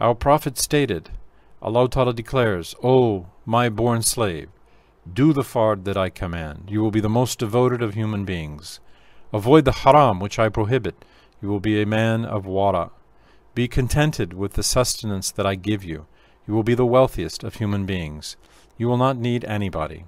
Our Prophet stated, Allah Ta'ala declares, O my born slave, do the fard that I command. You will be the most devoted of human beings. Avoid the haram which I prohibit. You will be a man of wara. Be contented with the sustenance that I give you. You will be the wealthiest of human beings. You will not need anybody.